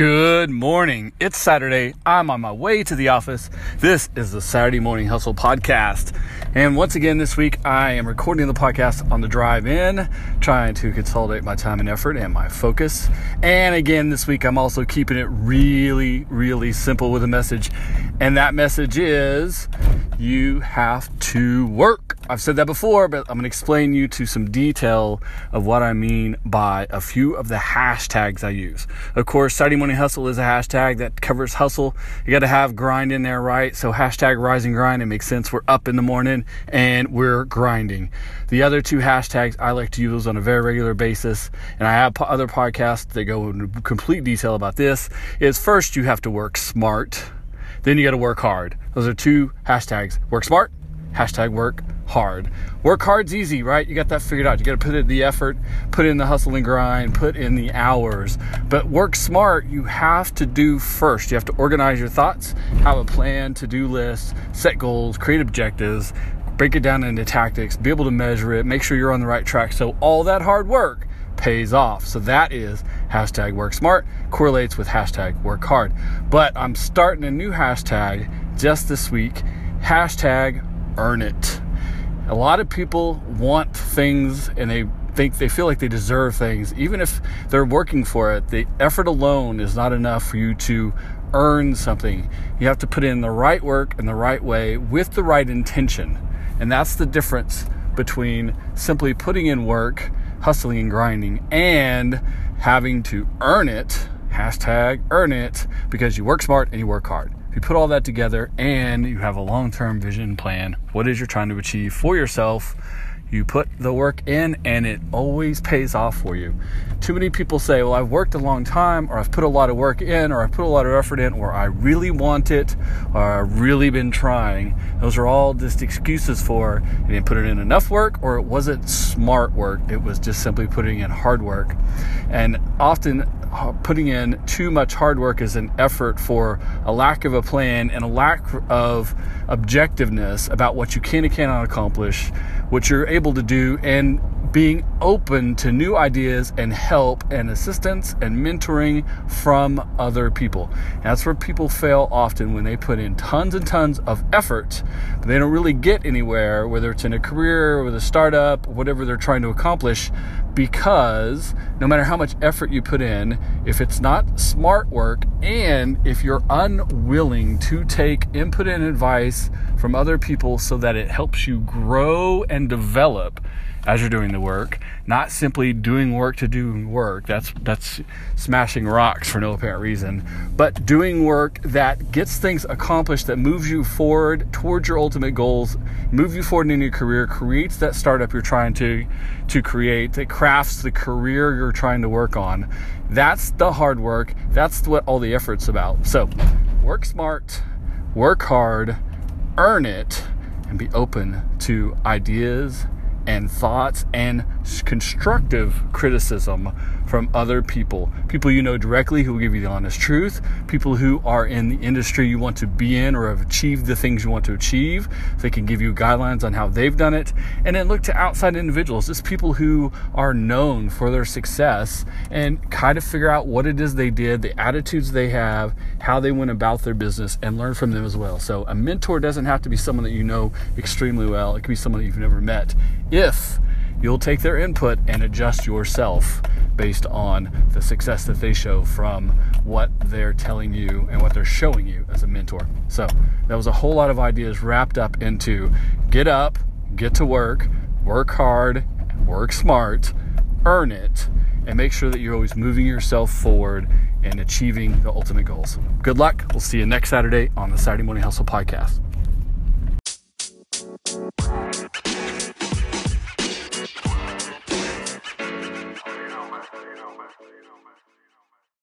Good morning. It's Saturday. I'm on my way to the office. This is the Saturday Morning Hustle podcast. And once again, this week, I am recording the podcast on the drive in, trying to consolidate my time and effort and my focus. And again, this week, I'm also keeping it really, really simple with a message. And that message is you have to work. I've said that before, but I'm going to explain you to some detail of what I mean by a few of the hashtags I use. Of course, Saturday Morning Hustle is a hashtag that covers hustle. You got to have grind in there, right? So hashtag rising grind. It makes sense. We're up in the morning and we're grinding. The other two hashtags I like to use on a very regular basis, and I have other podcasts that go into complete detail about this, is first you have to work smart. Then you got to work hard. Those are two hashtags. Work smart, hashtag work hard. Work hard's easy, right? You got that figured out. You got to put in the effort, put in the hustle and grind, put in the hours. But work smart, you have to do first. You have to organize your thoughts, have a plan, to do list, set goals, create objectives, break it down into tactics, be able to measure it, make sure you're on the right track. So all that hard work pays off. So that is hashtag work smart correlates with hashtag work hard. But I'm starting a new hashtag just this week, hashtag earn it a lot of people want things and they think they feel like they deserve things even if they're working for it the effort alone is not enough for you to earn something you have to put in the right work in the right way with the right intention and that's the difference between simply putting in work hustling and grinding and having to earn it hashtag earn it because you work smart and you work hard. If you put all that together and you have a long term vision plan, what is you're trying to achieve for yourself, you put the work in and it always pays off for you. Too many people say, Well, I've worked a long time, or I've put a lot of work in, or I've put a lot of effort in, or I really want it, or I've really been trying. Those are all just excuses for you didn't put in enough work, or it wasn't smart work. It was just simply putting in hard work. And often uh, putting in too much hard work is an effort for a lack of a plan and a lack of objectiveness about what you can and cannot accomplish, what you're able to do, and being open to new ideas and help and assistance and mentoring from other people. And that's where people fail often when they put in tons and tons of effort, but they don't really get anywhere, whether it's in a career with a startup, whatever they're trying to accomplish, because no matter how much effort you put in, if it's not smart work and if you're unwilling to take input and advice from other people so that it helps you grow and develop, as you're doing the work, not simply doing work to do work. That's that's smashing rocks for no apparent reason, but doing work that gets things accomplished that moves you forward towards your ultimate goals, move you forward in your career, creates that startup you're trying to to create, that crafts the career you're trying to work on. That's the hard work. That's what all the effort's about. So, work smart, work hard, earn it, and be open to ideas and thoughts and constructive criticism from other people. People you know directly who will give you the honest truth, people who are in the industry you want to be in or have achieved the things you want to achieve. They can give you guidelines on how they've done it. And then look to outside individuals, just people who are known for their success and kind of figure out what it is they did, the attitudes they have, how they went about their business, and learn from them as well. So a mentor doesn't have to be someone that you know extremely well, it could be someone that you've never met. If you'll take their input and adjust yourself based on the success that they show from what they're telling you and what they're showing you as a mentor. So, that was a whole lot of ideas wrapped up into get up, get to work, work hard, work smart, earn it, and make sure that you're always moving yourself forward and achieving the ultimate goals. Good luck. We'll see you next Saturday on the Saturday Morning Hustle podcast.